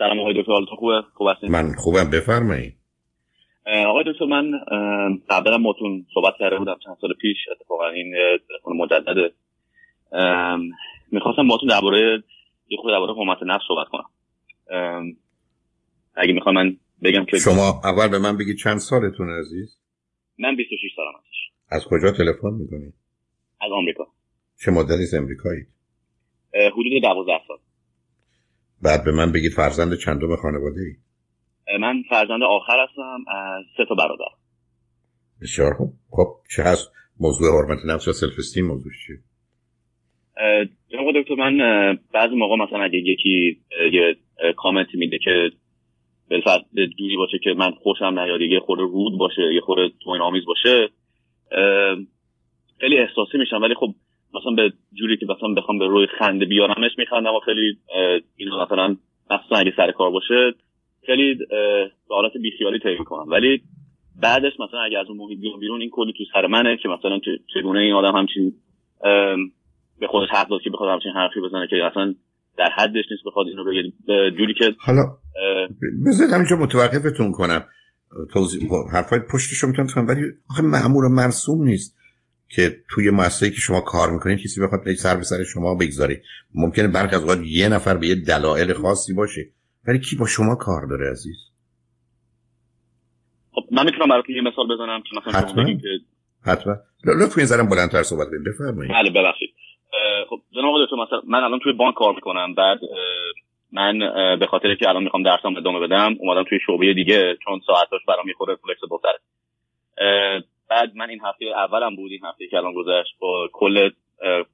سلام آقای دکتر حالتون خوبه؟ خوب هستین؟ من خوبم بفرمایید. آقای دکتر من قبلا ماتون صحبت کرده بودم چند سال پیش اتفاقا این تلفن مجدد می‌خواستم ماتون درباره یه خود درباره حرمت نفس صحبت کنم. اگه می‌خوام من بگم که شما اول به من بگید چند سالتون عزیز؟ من 26 سالم هستش از کجا تلفن می‌کنید از آمریکا. چه مدتی از امریکایی حدود 12 سال. بعد به من بگید فرزند چندم خانواده ای؟ من فرزند آخر هستم از سه تا برادر. بسیار خوب. خب چه هست؟ موضوع حرمت نفس و سلف استیم موضوع چیه جناب دکتر من بعضی موقع مثلا اگه یکی یه کامنت میده که بالفرض دوری باشه که من خوشم نیاد یه خورده رود باشه یه خورده توین آمیز باشه خیلی احساسی میشم. ولی خب مثلا به جوری که مثلا بخوام به روی خنده بیارمش میخندم و خیلی اینو مثلا مثلا اگه سر کار باشه خیلی به حالت بیخیالی طی می‌کنم. ولی بعدش مثلا اگه از اون محیط بیرون بیرون این کلی تو سر منه که مثلا چگونه این آدم همچین به خودش حق داد که بخواد همچین حرفی بزنه که اصلا در حدش نیست بخواد اینو بگه. جوری که حالا بذارید همینجا متوقفتون کنم. توضیح حرفای پشتشو می‌تونم ولی آخه معمول و مرسوم نیست. که توی مؤسسه‌ای که شما کار می‌کنید کسی بخواد به سر به سر شما بگذاره. ممکنه برخی از اوقات یه نفر به یه دلایل خاصی باشه. ولی کی با شما کار داره عزیز؟ خب من می‌تونم براتون یه مثال بزنم که مثلا حتما. که حتما. لطفا زرم بلندتر صحبت کنید. بفرمایید. بله ببخشید. خب جناب دکتر مثلا من الان توی بانک کار می‌کنم. بعد من به خاطر که الان می‌خوام درسام ادامه بدم اومدم توی شعبه دیگه چون ساعتاش برام یه خورده فلکسیبل بعد من این هفته اولم بود این هفته که الان گذشت با کل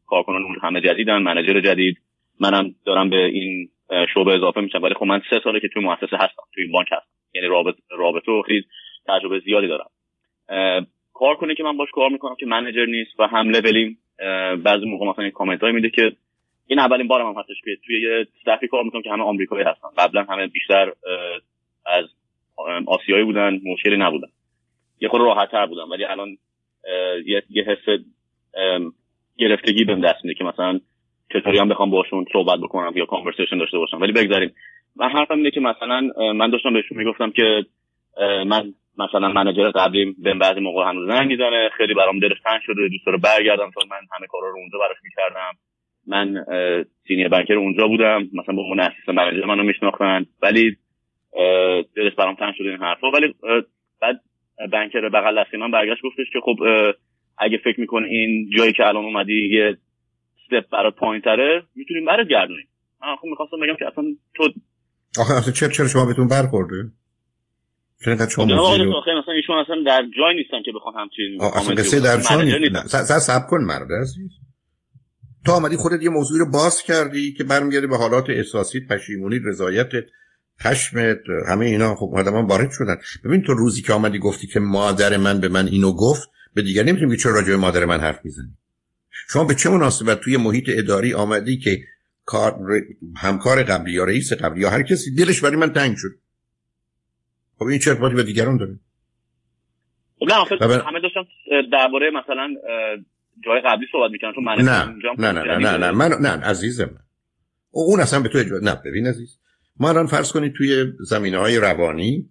کارکنان همه جدیدن منجر جدید. منم دارم به این شعبه اضافه میشم. ولی خب من سه ساله که توی مؤسسه هستم توی این بانک هستم. یعنی رابط رابطه و خیلی تجربه زیادی دارم. کار کنه که من باش کار می‌کنم که منیجر نیست و هم لولیم بعضی موقع مثلا کامنت های میده که این اولین بارم هم هستش که توی یه استفی کار می‌کنم که همه آمریکایی هستن. قبلا همه بیشتر از آسیایی بودن مشکلی نبودن. یه خود راحت تر بودم. ولی الان یه, یه حس گرفتگی بهم دست میده که مثلا چطوری هم بخوام باشون صحبت بکنم یا کانورسیشن داشته باشم. ولی بگذاریم. من حرفم اینه که مثلا من داشتم بهشون می‌گفتم که من مثلا منجر قبلیم به بعضی موقع هنوز زنگ می‌زنه. خیلی برام دلش تنگ شده. دوست داره برگردم. چون من همه کارا رو اونجا براش می‌کردم. من سینیر بنکر اونجا بودم. مثلا با اون اسیست منجر منو میشناختن. ولی دلش برام تنگ شده این حرفا. ولی بعد بنکر بغل دستی من برگشت گفتش که خب اگه فکر میکن این جایی که الان اومدی یه استپ برات پایین تره می‌تونیم برات گردونیم. من خب می‌خواستم بگم که اصلا تو آخه اصلا چرا چرا شما بهتون برخورده؟ چرا شما موزیل مثلا ایشون اصلا در جای نیستن که بخوان همچین اصلا قصه در جای نیستن. سب کن مرد عزیز. تو آمدی خودت یه موضوعی رو باز کردی که برمیگرده به حالات احساسی پشیمونی رضایت خشم همه اینا خب آدمان وارد شدن. ببین تو روزی که آمدی گفتی که مادر من به من اینو گفت به دیگر نمی‌تونی چرا راجع به مادر من حرف می‌زنی. شما به چه مناسبت توی محیط اداری آمدی که کار همکار قبلی یا رئیس قبلی یا هر کسی دلش برای من تنگ شد؟ خب این چه ارتباطی به دیگران داره؟ خب نه بر... همه داشتم درباره مثلا جای قبلی صحبت می‌کنن تو من نه نه نه نه نه نه من نه عزیزم. اون اصلا به تو اجازه نه ببین عزیز. ما الان فرض کنید توی زمینه های روانی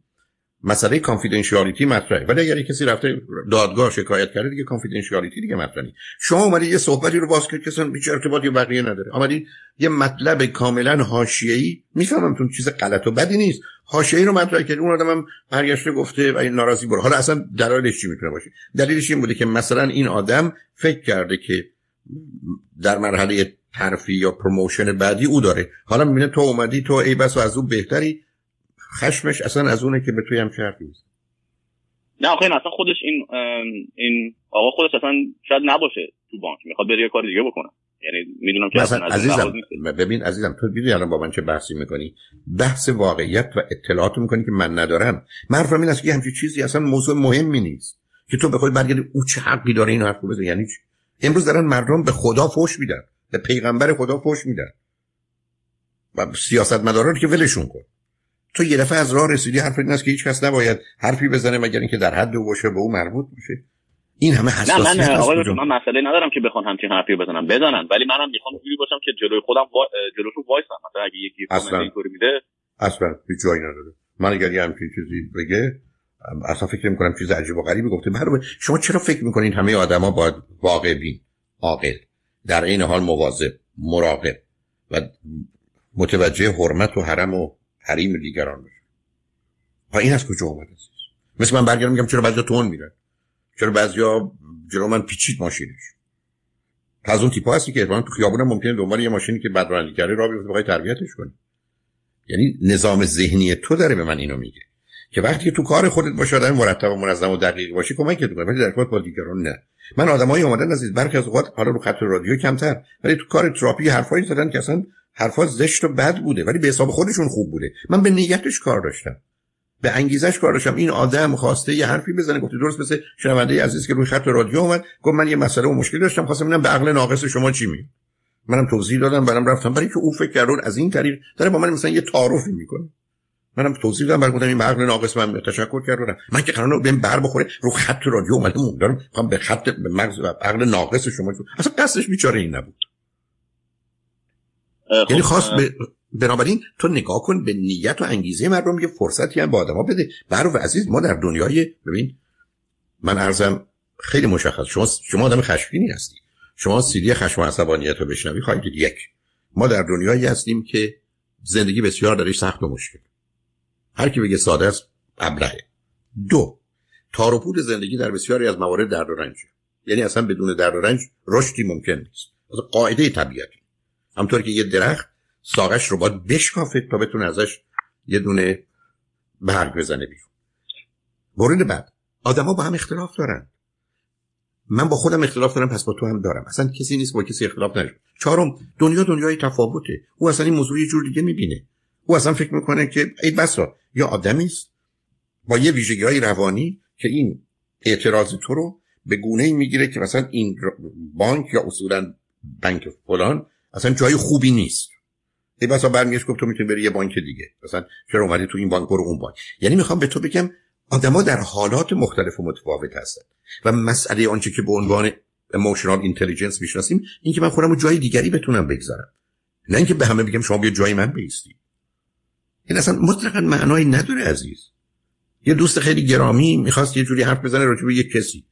مسئله کانفیدنشیالیتی مطرحه. ولی اگر کسی رفته دادگاه شکایت کرده دیگه کانفیدنشیالیتی دیگه مطرحه شما اومدید یه صحبتی رو باز کردید که اصلا هیچ ارتباطی بقیه نداره. اومدید یه مطلب کاملا حاشیه‌ای می‌فهمم تو چیز غلط و بدی نیست. حاشیه‌ای رو مطرح کرد اون آدمم برگشته گفته و این ناراضی بره حالا اصلا دلایلش چی می‌تونه باشه؟ دلیلش این بوده که مثلا این آدم فکر کرده که در مرحله ترفیع یا promotion بعدی او داره. حالا می‌بینه تو اومدی تو ای بس و از اون بهتری. خشمش اصلا از اونه که به توی هم حرفی نه آخه اصلا خودش این این آقا خودش اصلا شاید نباشه تو بانک. می‌خواد بره کار دیگه بکنه. یعنی می‌دونم که مثلا عزیزم ببین عزیزم تو می‌دونی الان با من چه بحثی می‌کنی؟ بحث واقعیت و اطلاعات می‌کنی که من ندارم. من حرفم این است که همچین چیزی اصلا موضوع مهمی نیست. که تو بخوای برگردی او چه حقی داره این حرفو بزنه؟ یعنی چی؟ امروز دارن مردم به خدا فوش میدن. به پیغمبر خدا فوش میدن. و سیاست مداران که ولشون کن. تو یه دفعه از راه رسیدی حرف این است که هیچ کس نباید حرفی بزنه مگر اینکه در حد او باشه به او مربوط میشه این همه حساسیت نه من آقای من مسئله ندارم که بخوان همچین حرفی بزنم بزنن. ولی منم می‌خوام جوری باشم که جلوی خودم با... جلوشون وایسم مثلا اگه یکی کامنت اینطوری میده. اصلا هیچ جایی نداره. من اگر یه همچین چیزی بگه اصلا فکر نمی کنم چیز عجیب و غریبی گفته. برای شما چرا فکر می‌کنید همه آدما باید واقع بین؟ عاقل. در این حال مواظب مراقب و متوجه حرمت و حرم و حریم دیگران بشه و این از کجا آمده است مثل من برگردم میگم چرا بعضیا تون میرن؟ چرا بعضیا جلو من پیچید ماشینش؟ از اون تیپا هستی که تو خیابون ممکنه دنبال یه ماشینی که بد کرده راه بیفته بخوای تربیتش کنی. یعنی نظام ذهنی تو داره به من اینو میگه. که وقتی تو کار خودت باشه آدم مرتب و منظم و دقیق باشی کمکت کنه. ولی در کار با دیگران نه. من آدمایی اومدن از برخی از اوقات حالا رو خط رادیو کمتر ولی تو کار تراپی حرفایی زدن که اصلا حرفا زشت و بد بوده ولی به حساب خودشون خوب بوده. من به نیتش کار داشتم. به انگیزش کار داشتم. این آدم خواسته یه حرفی بزنه گفت درست مثل شنونده عزیز که روی خط رادیو اومد گفت من یه مسئله و مشکل داشتم خواستم ببینم به عقل ناقص شما چی می منم توضیح دادم برام رفتم. برای که او فکر کرد از این طریق داره با من مثلا یه تعارفی می‌کنه. منم توضیح دادم برای این عقل ناقص من تشکر کردم من که قرار بهم بر بخوره رو خط رادیو اومده دارم می‌خوام به خط به مغز و عقل ناقص شما اصلا قصدش بیچاره این نبود. یعنی خواست به بنابراین تو نگاه کن به نیت و انگیزه مردم یه فرصتی هم با آدما بده. برو و عزیز ما در دنیای ببین من ارزم خیلی مشخص. شما شما آدم خشمگینی هستی. شما سیدی خشم و عصبانیت رو بشنوی خواهید یک. ما در دنیایی هستیم که زندگی بسیار درش سخت و مشکل. هر کی بگه ساده است ابلهه. دو تار زندگی در بسیاری از موارد درد و رنج یعنی اصلا بدون درد و رنج رشدی ممکن نیست. از قاعده طبیعتی. همطور که یه درخت ساقش رو باید بشکافه تا بتونه ازش یه دونه برگ بزنه بیرون. مورد بعد آدما با هم اختلاف دارن. من با خودم اختلاف دارم پس با تو هم دارم. اصلا کسی نیست با کسی اختلاف نداره چهارم دنیا دنیای تفاوته. او اصلا این موضوع یه جور دیگه می‌بینه. او اصلا فکر می‌کنه که ای بسا یا آدمی است. با یه ویژگی های روانی که این اعتراض تو رو به گونه ای می‌گیره که مثلا این بانک یا اصولا بانک فلان اصلا جای خوبی نیست. ای بسا برمیگشت گفت تو می‌تونی بری یه بانک دیگه. مثلا چرا اومدی تو این بانک؟ برو اون بانک. یعنی می‌خوام به تو بگم آدما در حالات مختلف و متفاوت هستن. و مسئله آنچه که به عنوان emotional intelligence می‌شناسیم این که من خودم رو جای دیگری بتونم بگذارم. نه اینکه به همه بگم شما بیا جای من بیستی این اصلا مطلقا معنایی نداره عزیز. یه دوست خیلی گرامی می‌خواست یه جوری حرف بزنه راجع به یه کسی.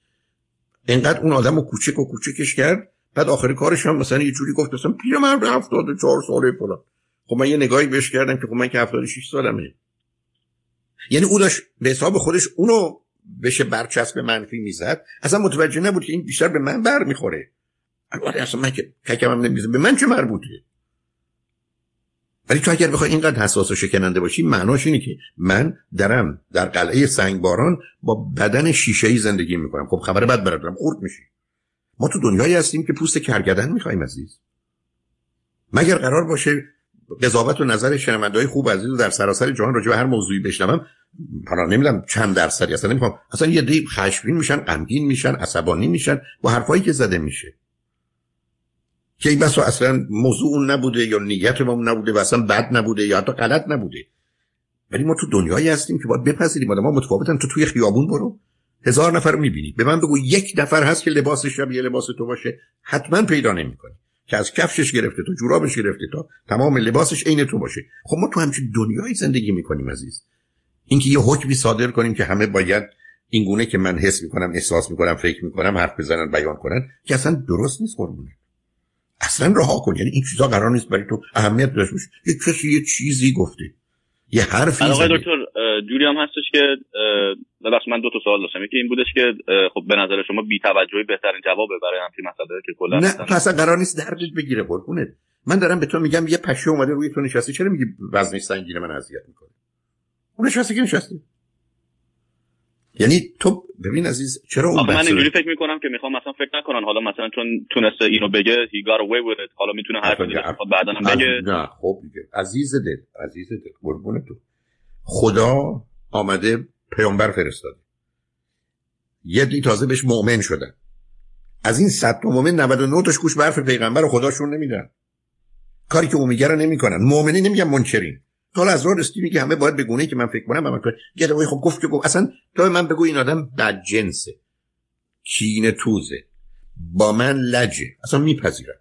انقدر اون آدم رو کوچک و کوچکش کرد بعد آخر کارش هم مثلا یه جوری گفت مثلا پیرمرد 74 ساله فلان. خب من یه نگاهی بهش کردم که خب من که 76 سالمه. یعنی او داشت به حساب خودش اونو بشه برچسب منفی می‌زد. اصلا متوجه نبود که این بیشتر به من بر می‌خوره. البته اصلا من که ککم هم نمیزه به من چه مربوطه؟ ولی تو اگر بخوای اینقدر حساس و شکننده باشی معناش اینه که من درم در قلعه سنگباران با بدن شیشه ای زندگی می‌کنم. خب خبر بد برادرم خورد میشی. ما تو دنیایی هستیم که پوست کرگدن می‌خوایم عزیز. مگر قرار باشه قضاوت و نظر شنوندهای خوب عزیز در سراسر جهان راجع به هر موضوعی بشنوم؟ حالا نمی‌دونم چند درصدی اصلا نمی‌خوام. اصلا یه دی خشمگین میشن غمگین میشن عصبانی میشن با حرفایی که زده میشه. که این بس اصلا موضوع اون نبوده یا نیت ما نبوده و اصلا بد نبوده یا حتی غلط نبوده. ولی ما تو دنیایی هستیم که باید بپذیریم. ما متفاوتن. تو توی خیابون برو. هزار نفر می‌بینی. به من بگو یک نفر هست که لباسش شبیه لباس تو باشه. حتما پیدا نمی‌کنی. که از کفشش گرفته تو جورابش گرفته تا تمام لباسش عین تو باشه. خب ما تو همچین دنیایی زندگی می‌کنیم عزیز. اینکه یه حکمی صادر کنیم که همه باید این گونه که من حس می‌کنم احساس می‌کنم فکر می‌کنم حرف بزنن بیان کنن که اصلا درست نیست قربونه اصلا رها کن. یعنی این چیزا قرار نیست برای تو اهمیت داشته باشه. یه کسی یه چیزی گفته. یه حرفی آقای دکتر جوری هم هستش که ببخشید من دو تا سوال داشتم. یکی این بودش که خب به نظر شما بی توجهی بهترین جوابه برای همین مسئله که کلا نه تو اصلا قرار نیست دردت بگیره قربونت. من دارم به تو میگم یه پشه اومده روی تو نشسته. چرا میگی وزنش سنگینه؟ من اذیت می‌کنه اون نشسته که نشسته؟ یعنی تو ببین عزیز چرا اون من اینجوری فکر می‌کنم که می‌خوام مثلا فکر نکنن. حالا مثلا چون تونسته اینو بگه he got away with it. حالا می‌تونه بزنه خب بعدا بگه. نه خب دیگه. عزیز دل عزیز دل قربون تو. خدا آمده پیامبر فرستاده. یه دی تازه بهش مؤمن شدن. از این صد تا مؤمن 99 تاش گوش برف پیغمبر رو خداشون نمیدن. کاری که اون میگه رو نمی‌کنن. مؤمنی نمیگن منکرین. تو از راه رسیدی میگه همه باید بگونه که من فکر کنم من کنم خب گفت که گفت اصلا تو من بگو این آدم بد جنسه. کینه توزه. با من لجه. اصلا میپذیرم.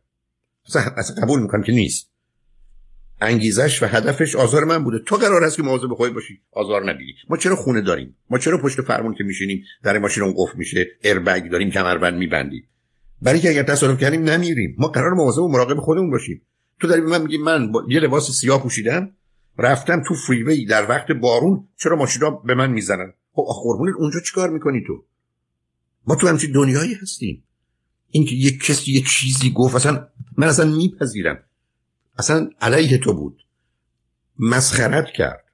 اصلا, اصلا قبول می‌کنم که نیست. انگیزش و هدفش آزار من بوده. تو قرار است که مواظب خودت باشی آزار نبینی. ما چرا خونه داریم؟ ما چرا پشت فرمون که میشینیم در ماشین اون قفل میشه ایربگ داریم کمربند میبندیم؟ برای که اگر تصادف کردیم نمیریم. ما قرار مواظب و مراقب خودمون باشیم. تو داری به من میگی من با یه لباس سیاه پوشیدم رفتم تو فریوی در وقت بارون چرا ماشینا به من می‌زنن؟ خب قربونت اونجا چیکار می‌کنی تو؟ ما تو همچین دنیایی هستیم. اینکه یک کسی یک چیزی گفت اصلا من اصلا میپذیرم. اصلا علیه تو بود. مسخرت کرد.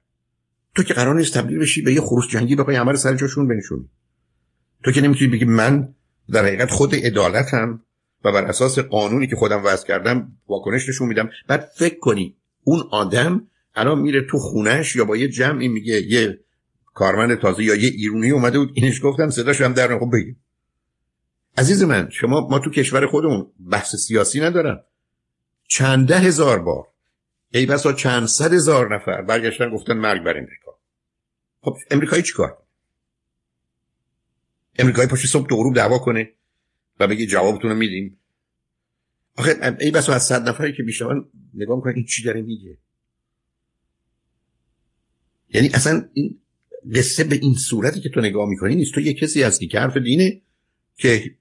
تو که قرار نیست تبدیل بشی به یه خروس جنگی بخوای همه رو سر جاشون بنشونی. تو که نمی‌تونی بگی من در حقیقت خود عدالتم و بر اساس قانونی که خودم وضع کردم واکنش نشون میدم. بعد فکر کنی اون آدم الان میره تو خونش یا با یه جمعی میگه یه کارمند تازه یا یه ایرونی اومده بود اینش گفتم صداش هم در خب بگیم عزیز من شما ما تو کشور خودمون بحث سیاسی ندارم. چند ده هزار بار ای بسا چند صد هزار نفر برگشتن گفتن مرگ بر امریکا. خب امریکایی چیکار امریکایی پاشی صبح تو غروب دعوا کنه و بگی جوابتون رو میدیم. آخه ای بسا از صد نفری که بیشتر نگاه می‌کنن این چی داره میگه؟ یعنی اصلا این قصه به این صورتی که تو نگاه می‌کنی نیست. تو یه کسی هستی که حرف دینه که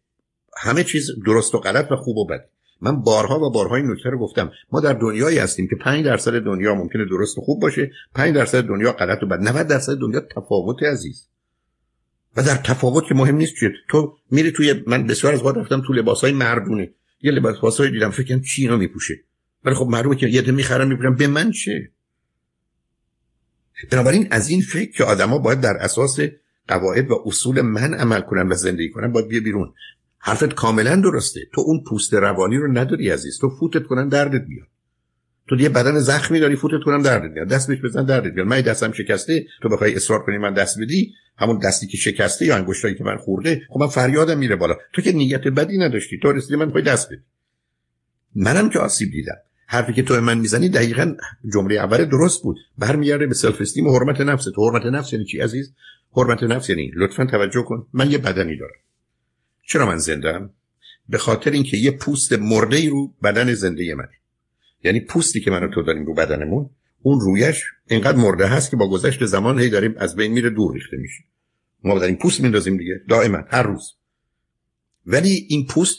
همه چیز درست و غلط و خوب و بده. من بارها و بارها این نکته رو گفتم. ما در دنیایی هستیم که 5 درصد دنیا ممکنه درست و خوب باشه 5 درصد دنیا غلط و بد. 90 درصد دنیا تفاوت عزیز. و در تفاوت که مهم نیست چیه. تو میری توی من بسیار از وقت رفتم تو لباسای مردونه. یه لباسای دیدم فکر کنم چی اینا میپوشه. ولی خب معلومه که یه می‌خرم میپوشم. به من چه؟ بنابراین از این فکر که آدما باید در اساس قواعد و اصول من عمل کنن و زندگی کنن باید بیا بیرون. حرفت کاملا درسته. تو اون پوست روانی رو نداری عزیز. تو فوتت کنن دردت بیاد تو یه بدن زخمی داری فوتت کنم دردت میاد. دست بهش بزن دردت بیاد من دستم شکسته تو بخوای اصرار کنی من دست بدی همون دستی که شکسته یا انگشتایی که من خورده خب من فریادم میره بالا. تو که نیت بدی نداشتی. تو رسیدی من پای دست بدی. منم که آسیب دیدم. حرفی که تو من می‌زنی دقیقا جمله اول درست بود. برمیگرده به سلف استیم و حرمت نفس تو. حرمت نفس یعنی چی عزیز؟ حرمت نفس یعنی لطفا توجه کن. من یه بدنی دارم. چرا من زندم به خاطر اینکه یه پوست مرده ای رو بدن زنده منه. یعنی پوستی که من تو داریم رو بدنمون اون رویش اینقدر مرده هست که با گذشت زمان هی داریم از بین میره دور ریخته میشه. ما داریم پوست میندازیم دیگه. دائما هر روز. ولی این پوست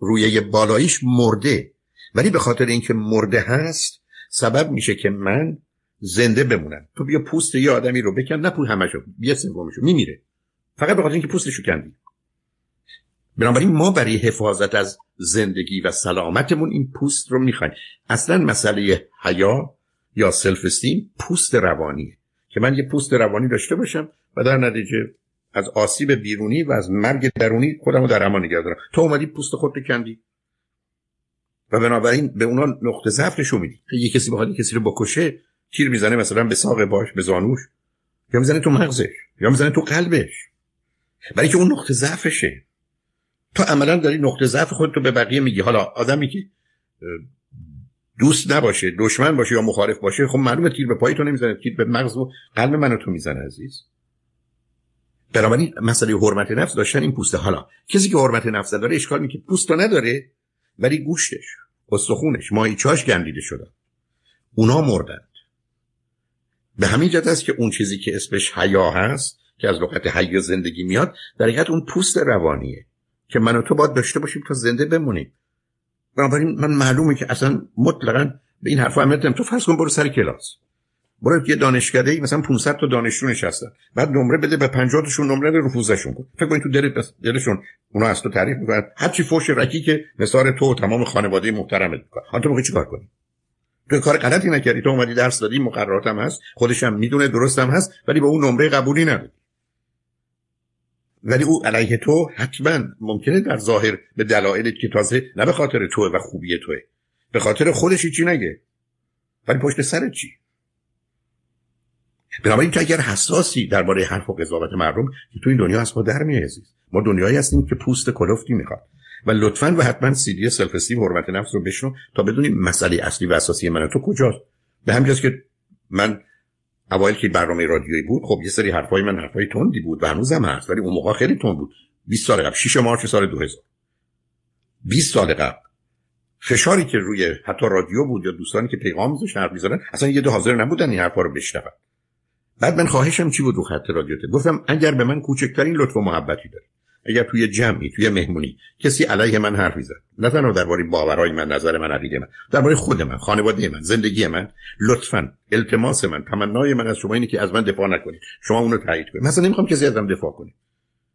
رویه بالاییش مرده. ولی به خاطر اینکه مرده هست سبب میشه که من زنده بمونم. تو بیا پوست یه آدمی رو بکن نه پول همشو بیا سومشو میمیره. فقط به خاطر اینکه پوستشو کندی. بنابراین ما برای حفاظت از زندگی و سلامتمون این پوست رو می‌خوایم. اصلا مسئله حیا یا سلف استیم پوست روانیه. که من یه پوست روانی داشته باشم و در نتیجه از آسیب بیرونی و از مرگ درونی خودم رو در امان نگه دارم. تو اومدی پوست خود کندی. و بنابراین به اونا نقطه ضعف نشون میدی. یه کسی بخواد کسی رو بکشه تیر می‌زنه مثلا به ساق باش به زانوش یا می‌زنه تو مغزش یا می‌زنه تو قلبش. برای که اون نقطه ضعفشه. تو عملا داری نقطه ضعف خودتو به بقیه میگی. حالا آدمی که دوست نباشه دشمن باشه یا مخالف باشه خب معلومه تیر به پای تو نمی‌زنه تیر به مغز و قلب منو تو می‌زنه عزیز. بنابراین مسئله حرمت نفس داشتن این پوسته. حالا کسی که حرمت نفس داره اشکال می‌کنه پوستو نداره. ولی گوشتش استخونش ماهیچاش گندیده شده. اونا مردند. به همین جهت است که اون چیزی که اسمش حیا هست که از لغت حیا زندگی میاد در حقیقت اون پوست روانیه که من و تو باید داشته باشیم تا زنده بمونیم. بنابراین من معلومه که اصلا مطلقا به این حرف اهمیت تو فرض کن برو سر کلاس. برو یه دانشکده مثلا 500 تا دانشجو نشستن بعد نمره بده به 50 تاشون نمره رفوزشون کن. فکر کن تو دلت دلشون اونا از تو تعریف می‌کنن. هر چی فوش رکی که نثار تو و تمام خانواده محترمت می‌کنن. حالا تو چیکار کنی؟ تو کار غلطی نکردی. تو اومدی درس دادی مقرراتم هست. خودش هم می‌دونه درستم هست ولی به اون نمره قبولی ندادی ولی او علیه تو حتما ممکنه در ظاهر به دلایل که تازه نه به خاطر توه و خوبی توه. به خاطر خودش چی نگه. ولی پشت سر چی؟ بنابراین تو اگر حساسی درباره حرف و قضاوت مردم که تو این دنیا از ما در عزیز. ما دنیایی هستیم که پوست کلفتی می‌خواد. و لطفا و حتما سیدی سلف استیم حرمت نفس رو بشنو تا بدونیم مسئله اصلی و اساسی من تو کجاست. به همین که من اوایل که برنامه رادیویی بود خب یه سری حرفای من حرفای تندی بود و هنوزم هست ولی اون موقع خیلی تند بود. 20 سال قبل 6 مارچ سال 2000 20 سال قبل. فشاری که روی حتی رادیو بود یا دوستانی که پیغام میذاشت حرف می‌زدن اصلا یه دو حاضر نبودن این حرفا رو بشنون. بعد من خواهشم چی بود رو خط رادیو گفتم اگر به من کوچکترین لطف و محبتی داری اگر توی جمعی توی مهمونی کسی علیه من حرف می‌زد نه تنها درباره باورهای من نظر من عقیده من درباره خود من خانواده من زندگی من لطفا التماس من تمنای من از شما اینه که از من دفاع نکنید. شما اونو تایید کنید. مثلا نمی‌خوام کسی ازم دفاع کنه.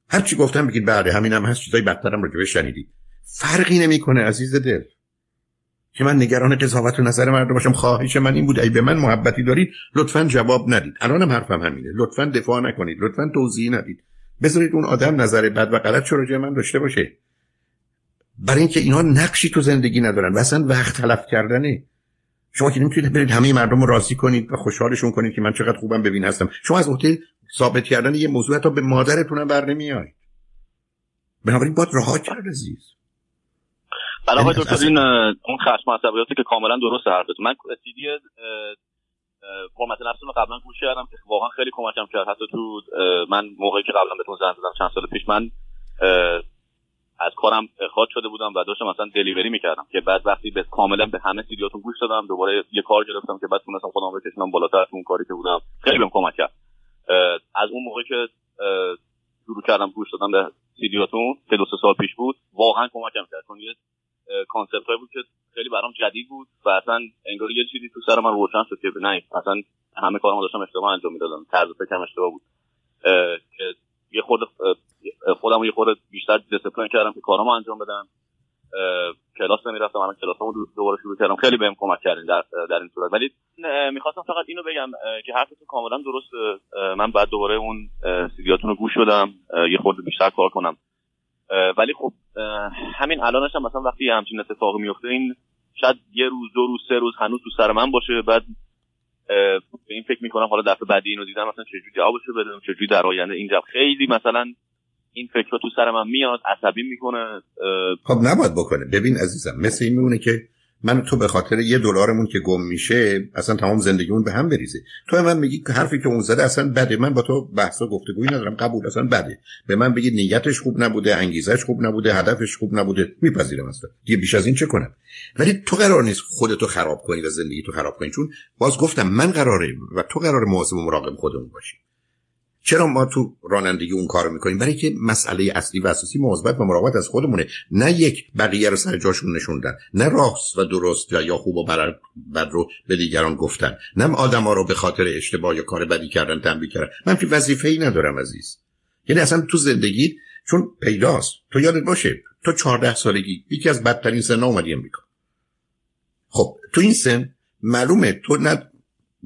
هر چی گفتم بگید بله همینم هست چیزای بدترم رو شنیدید. فرقی نمی‌کنه عزیز دل. که من نگران قضاوت و نظر مردم باشم. خواهش من این بود. ای به من محبتی دارید لطفا جواب ندید. الانم حرفم همینه. لطفا دفاع نکنید. لطفا توضیح ندید. بذارید اون آدم نظر بد و غلط چرا جای من داشته باشه. برای اینکه اینها نقشی تو زندگی ندارن و اصلا وقت تلف کردنه. شما که نمی‌تونید برید همه مردم رو راضی کنید و خوشحالشون کنید که من چقدر خوبم ببین هستم. شما از عهده ثابت کردن یه موضوع تا به مادرتونم بر نمیایید بنابراین باید رها کرد عزیز. برای آقای یعنی دکتر این اون خشم عصبیاتی که کاملا درست حرفتون. من سیدی حرمت نفسم قبلا گوش کردم که واقعا خیلی کمکم کرد. حتی تو من موقعی که قبلا بهتون زنگ زدم چند سال پیش من از کارم اخراج شده بودم و داشتم مثلا دلیوری می‌کردم که بعد وقتی به کاملا به همه سیدیاتون گوش دادم دوباره یه کار گرفتم که بعد تونستم خودم بکشونم بالاتر تو اون کاری که بودم. خیلی بهم کمک کرد. از اون موقعی که شروع کردم گوش دادم به سیدیاتون که دو سه سال پیش بود واقعا کمکم کرد. چون یه concept بود که خیلی برام جدید بود و اصلا انگار یه چیزی تو سر من روشن شد که نه اصلا همه کارم داشتم اشتباه انجام می‌دادم. طرز فکرم اشتباه بود. که یه خود خودم یه خورده بیشتر دیسپلین کردم که کارامو انجام بدم. کلاس نمی‌رفتم الان کلاسامو دوباره شروع کردم. خیلی بهم کمک کردین در, در این صورت. ولی می‌خواستم فقط اینو بگم که حرفتون کاملا درست من بعد دوباره اون سیدیاتون رو گوش شدم یه خورده بیشتر کار کنم. ولی خب همین الانش هم مثلا وقتی همچین اتفاقی میفته این شاید یه روز دو روز سه روز هنوز تو سر من باشه بعد این فکر می‌کنم حالا دفعه بعدی اینو دیدم مثلا چجوری جوابشو بدم چجوری در آینده اینجا خیلی مثلا این فکر تو سر من میاد عصبی می‌کنه خب نباید بکنه. ببین عزیزم مثل این میمونه که من تو به خاطر یه دلارمون که گم میشه اصلا تمام زندگیمون به هم بریزه. تو من میگی که حرفی که اون زده اصلا بده. من با تو بحثا گفتگویی ندارم. قبول اصلا بده. به من بگی نیتش خوب نبوده انگیزش خوب نبوده هدفش خوب نبوده. میپذیرم اصلا. دیگه بیش از این چه کنم؟ ولی تو قرار نیست خودتو خراب کنی و زندگی تو خراب کنی. چون باز گفتم من قراره و تو قرار مواظب و مراقب خودمون باشی. چرا ما تو رانندگی اون کارو می‌کنیم؟ برای که مسئله اصلی و اساسی مواظبت و مراقبت از خودمونه. نه یک بقیه رو سر جاشون نشوندن. نه راست و درست یا خوب و بد رو به دیگران گفتن. نه آدم ها رو به خاطر اشتباه یا کار بدی کردن تنبیه کردن. من که وظیفه ای ندارم عزیز. یعنی اصلا تو زندگی چون پیداست. تو یادت باشه. تو چهارده سالگی یکی از بدترین سن اومدی امریکا. خب تو این سن معلومه. تو نه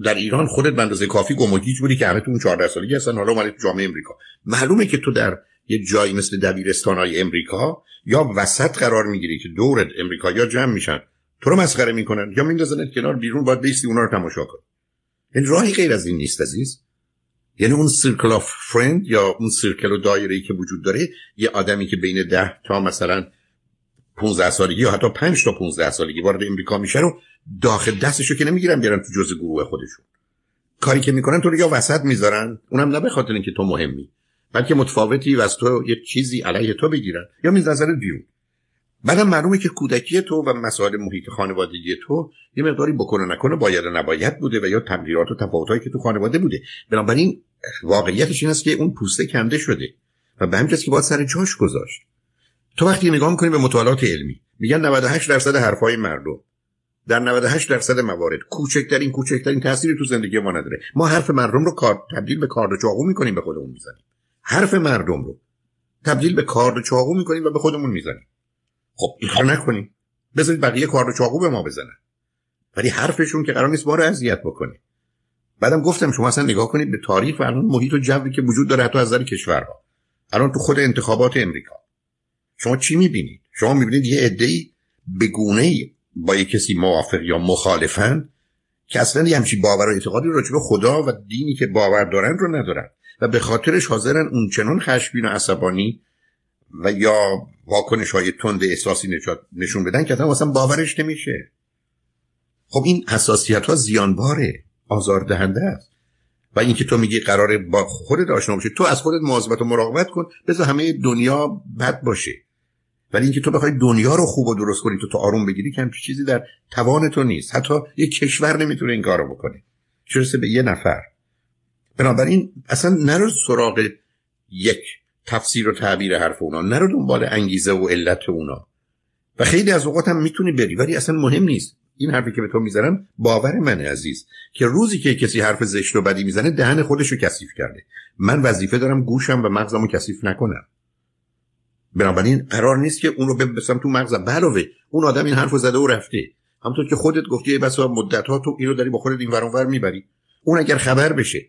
در ایران خودت به اندازه کافی گم و بودی که همه تو اون 14 سالگی هستن حالا اومدی تو جامعه امریکا. معلومه که تو در یه جایی مثل دبیرستان های امریکا یا وسط قرار می‌گیری که دورت امریکا یا جمع میشن تو رو مسخره می‌کنن یا میندازنت کنار بیرون باید بیستی اونا رو تماشا کن این راهی غیر از این نیست عزیز. یعنی اون circle of friend یا اون circle و دایره که وجود داره یه آدمی که بین ده تا مثلا 15 سالگی یا حتی 5 تا 15 سالگی وارد امریکا میشه رو داخل دستشو که نمی‌گیرن بیارن تو جزء گروه خودشون. کاری که می‌کنن تو رو یا وسط می‌ذارن اونم نه به خاطر اینکه تو مهمی بلکه متفاوتی و از تو یه چیزی علیه تو بگیرن یا می‌ذارن بیرون. بعدم معلومه که کودکی تو و مسائل محیط خانوادگی تو یه مقداری بکنه نکنه باید و نباید بوده و یا تغییرات و تفاوتایی که تو خانواده بوده. بنابراین واقعیتش این است که اون پوسته کنده شده و به همین که باید سر جاش گذاشت. تو وقتی نگاه می‌کنی به مطالعات علمی میگن 98 درصد حرفای مردم در 98 درصد موارد کوچکترین کوچکترین تأثیری تو زندگی ما نداره. ما حرف مردم رو کار تبدیل به کارد چاقو می‌کنیم به خودمون می‌زنیم. حرف مردم رو تبدیل به کارد چاقو می‌کنیم و به خودمون می‌زنیم. خب این کار نکنیم. بذارید بقیه کارد چاقو به ما بزنن. ولی حرفشون که قرار نیست ما رو اذیت بکنه. بعدم گفتم شما اصلا نگاه کنید به تاریخ و الان محیط و جوی که وجود داره حتی از نظر کشورها. الان تو خود انتخابات امریکا. شما چی می‌بینید؟ شما می‌بینید یه عده‌ای به گونه با یک کسی موافق یا مخالفن که اصلا یه همچین باور و اعتقادی راجع به خدا و دینی که باور دارن رو ندارن و به خاطرش حاضرن اون چنان خشبین و عصبانی و یا واکنش های تند احساسی نشون بدن که اصلا باورش نمیشه. خب این حساسیت ها زیانباره آزاردهنده است. و اینکه تو میگی قراره با خودت آشنا باشی تو از خودت مواظبت و مراقبت کن بذار همه دنیا بد باشه. ولی اینکه تو بخوای دنیا رو خوب و درست کنی تو تو آروم بگیری که همچین چیزی در توان تو نیست. حتی یک کشور نمی‌تونه این کارو بکنه. چه به یه نفر. بنابراین اصلا نرو سراغ یک تفسیر و تعبیر حرف اونا. نرو دنبال انگیزه و علت اونا. و خیلی از اوقات هم می‌تونی بری ولی اصلا مهم نیست. این حرفی که به تو می‌زنم باور منه عزیز که روزی که کسی حرف زشت و بدی می‌زنه دهن خودش رو کثیف کرده. من وظیفه دارم گوشم و مغزم رو کثیف نکنم. بنابراین قرار نیست که اون رو ببسم تو مغزم علاوه اون آدم این حرف زده و رفته. همونطور که خودت گفتی بسا مدت ها تو اینو داری با خودت این ور می‌بری. اون اگر خبر بشه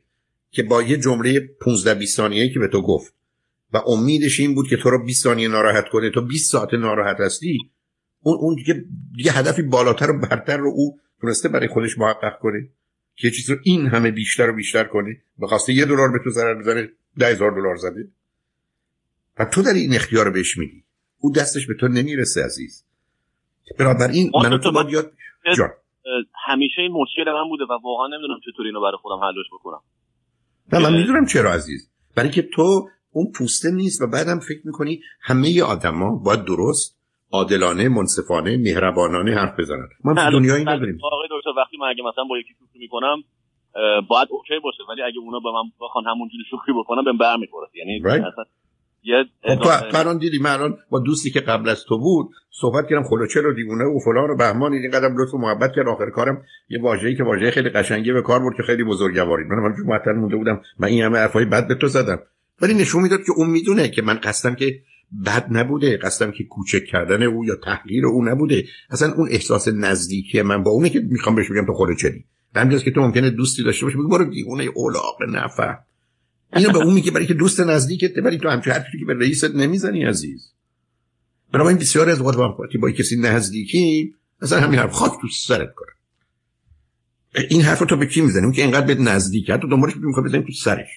که با یه جمله 15 20 ثانیه‌ای که به تو گفت و امیدش این بود که تو رو 20 ثانیه ناراحت کنه تو 20 ساعت ناراحت هستی اون اون دیگه دیگه هدفی بالاتر و برتر رو او تونسته برای خودش محقق کنه. که چیز رو این همه بیشتر و بیشتر کنه. به خواسته یه دلار به تو ضرر بزنه ده هزار دلار زده. و تو در این اختیار رو بهش میدی. او دستش به تو نمی‌رسه عزیز. بنابراین من تو باید یاد جان. همیشه این مشکل من بوده و واقعا نمی‌دونم چطور اینو برای خودم حلش بکنم. نه من می‌دونم چرا عزیز. برای که تو اون پوسته نیست و بعدم فکر می‌کنی همه آدما باید درست عادلانه منصفانه مهربانانه حرف بزنن. ما تو دنیایی نداریم. آقای دکتر وقتی من اگه مثلا با یکی شوخی می‌کنم باید اوکی باشه ولی اگه اونا به من بخوان همونجوری شوخی بکنم بهم برمیخوره یعنی right. یه خب دیدی من الان با دوستی که قبل از تو بود صحبت کردم خلوچه رو دیوونه و فلان و بهمان این قدم لطف و محبت کرد. آخر کارم یه واژه‌ای که واژه خیلی قشنگی به کار برد که خیلی بزرگواری. من من معطل مونده بودم من این همه حرفای بد به تو زدم. ولی نشون می‌داد که اون می‌دونه که من قصدم که بد نبوده قصدم که کوچک کردن او یا تحقیر او نبوده. اصلا اون احساس نزدیکی من با اونه که می‌خوام بهش بگم تو خلوچه همینجاست که تو ممکنه دوستی داشته باشی بگو برو دیوونه اولاق نفهم. اینو به اون میگه برای که دوست نزدیکت برای تو همچه حرفی که به رئیست نمی‌زنی عزیز. بنابراین بسیار از وقت با با کسی نزدیکی اصلا همین حرف خاک تو سرت کنه. این حرف تو به کی می‌زنی؟ اون که اینقدر به نزدیک تو دنبالش می‌خواد بزنی تو سرش.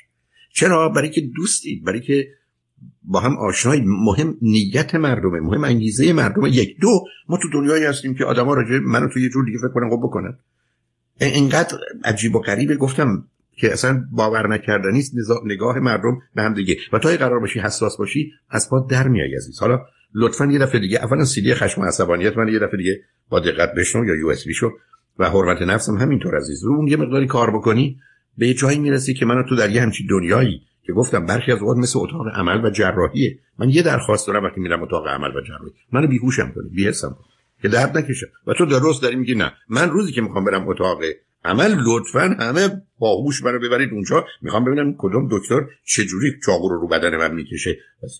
چرا؟ برای که دوستید برای که با هم آشنایی. مهم نیت مردمه مهم انگیزه مردمه. یک دو ما تو دنیایی هستیم که آدما راجع منو تو یه جور دیگه فکر کنن خب بکنن. اینقدر عجیب و غریبه. گفتم که اصلا باور نکردنی است نگاه مردم به هم دیگه. و تا قرار باشی حساس باشی از پا در میای عزیز. حالا لطفا یه دفعه دیگه اولا سیدی خشم و عصبانیت من یه دفعه دیگه با دقت بشنو یا یو اس شو و حرمت نفسم همینطور عزیز. رو اون یه مقداری کار بکنی به یه جایی می‌رسی که منو تو در یه همچین دنیایی که گفتم برخی از اوقات مثل اتاق عمل و جراحیه. من یه درخواست دارم وقتی میرم اتاق عمل و جراحی. منو بیهوشم کنی بیهسم که درد نکشم و تو درست داری میگی نه. من روزی که می‌خوام برم اتاق عمل لطفا همه باهوش منو ببرید اونجا. می‌خوام ببینم کدوم دکتر چجوری چاقو رو رو بدن من می‌کشه.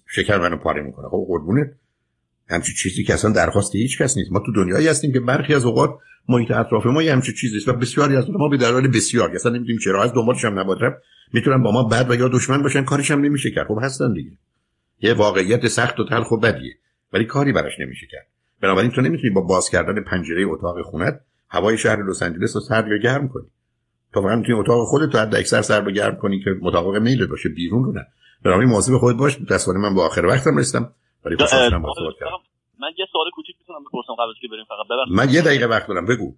شکر منو پاره می‌کنه. خب قربونه همچی چیزی که اصلا درخواست هیچ کس نیست. ما تو دنیایی هستیم که برخی از اوقات محیط اطراف ما یه همچی چیزی است و بسیاری از ما به دلایل بسیار اصلا نمی‌دونیم چرا. از دنبالش هم نبادرم می‌تونن با ما بد و یا دشمن باشن. کارش هم نمیشه کرد. خب هستن دیگه. یه واقعیت سخت و تلخ و بدیه. ولی کاری براش نمیشه کرد. بنابراین تو نمی‌تونی با باز کردن پنجره اتاق خونت هوای شهر لس آنجلس رو سرد یا گرم کنی. تو فقط می‌تونی اتاق خودت تو حد اکثر سرد و گرم کنی که مطابق میل باشه. بیرون رو نه. بنابراین مواظب خودت باش. دستوری من با آخر وقتم رسیدم. ولی خوشحال صحبت کردم. من یه سوال کوچیک می‌تونم بپرسم قبل از که بریم فقط. ببخشید. من یه دقیقه وقت دارم. بگو.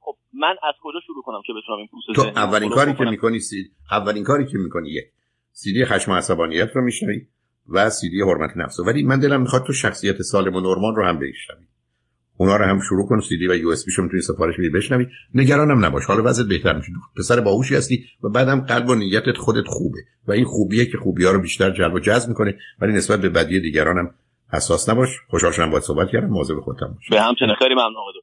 خب من از کجا شروع کنم که بتونم این پوست تو اولین کاری که می‌کنی سید اولین کاری که می‌کنی یک سیدی خشم عصبانیت رو میشنوی و سیدی حرمت نفس ولی من دلم می‌خواد تو شخصیت سالم و نرمال رو هم بشنوی. اونا رو هم شروع کن سی دی و یو اس بی شو می‌تونی سفارش بدی بشنوی. نگرانم نباش. حالا وضعیت بهتر میشه. پسر باهوشی هستی و بعدم قلب و نیتت خودت خوبه. و این خوبیه که خوبی رو بیشتر جلب و جذب می‌کنه. ولی نسبت به بدی دیگرانم حساس نباش. خوشحال شدم باهات صحبت کردم. مواظب خودت باش. به همچنین. خیلی ممنون